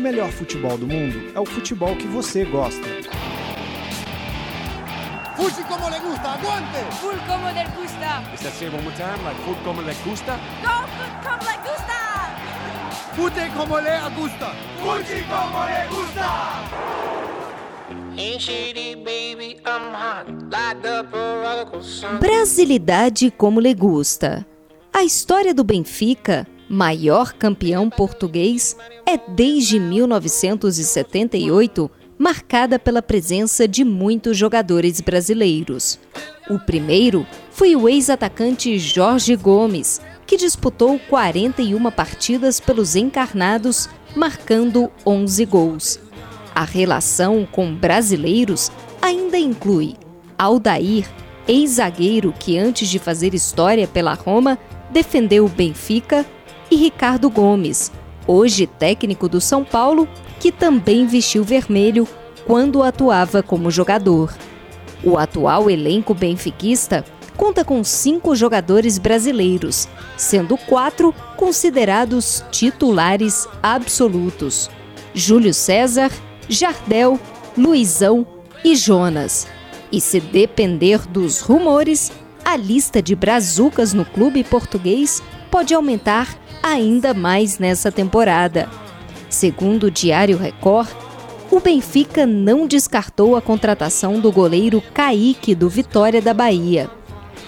o melhor futebol do mundo é o futebol que você gosta. Fuji como le gusta, aguante! Full como le gusta. Is that say one more time? Like como le gusta? Go food como le gusta. Fute como le gusta! Fuji como le gusta! Brasilidade como le gusta. A história do Benfica, maior campeão português, é desde 1978 marcada pela presença de muitos jogadores brasileiros. O primeiro foi o ex-atacante Jorge Gomes, que disputou 41 partidas pelos encarnados, marcando 11 gols. A relação com brasileiros ainda inclui Aldair, ex-zagueiro que antes de fazer história pela Roma defendeu o Benfica, e Ricardo Gomes, hoje técnico do São Paulo, que também vestiu vermelho quando atuava como jogador. O atual elenco benfiquista conta com cinco jogadores brasileiros, sendo quatro considerados titulares absolutos: Júlio César, Jardel, Luizão e Jonas. E se depender dos rumores, a lista de brazucas no clube português pode aumentar ainda mais nessa temporada. Segundo o Diário Record, o Benfica não descartou a contratação do goleiro Kaique do Vitória da Bahia.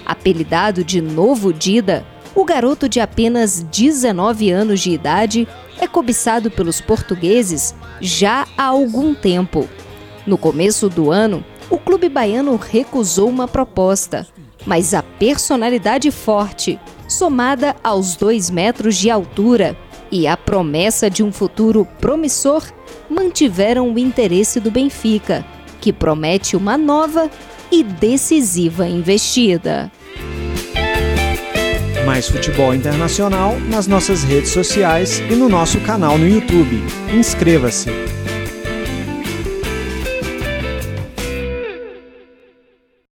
Apelidado de Novo Dida, o garoto de apenas 19 anos de idade é cobiçado pelos portugueses já há algum tempo. No começo do ano, o clube baiano recusou uma proposta, mas a personalidade forte, somada aos dois metros de altura e a promessa de um futuro promissor, mantiveram o interesse do Benfica, que promete uma nova e decisiva investida. Mais futebol internacional nas nossas redes sociais e no nosso canal no YouTube. Inscreva-se!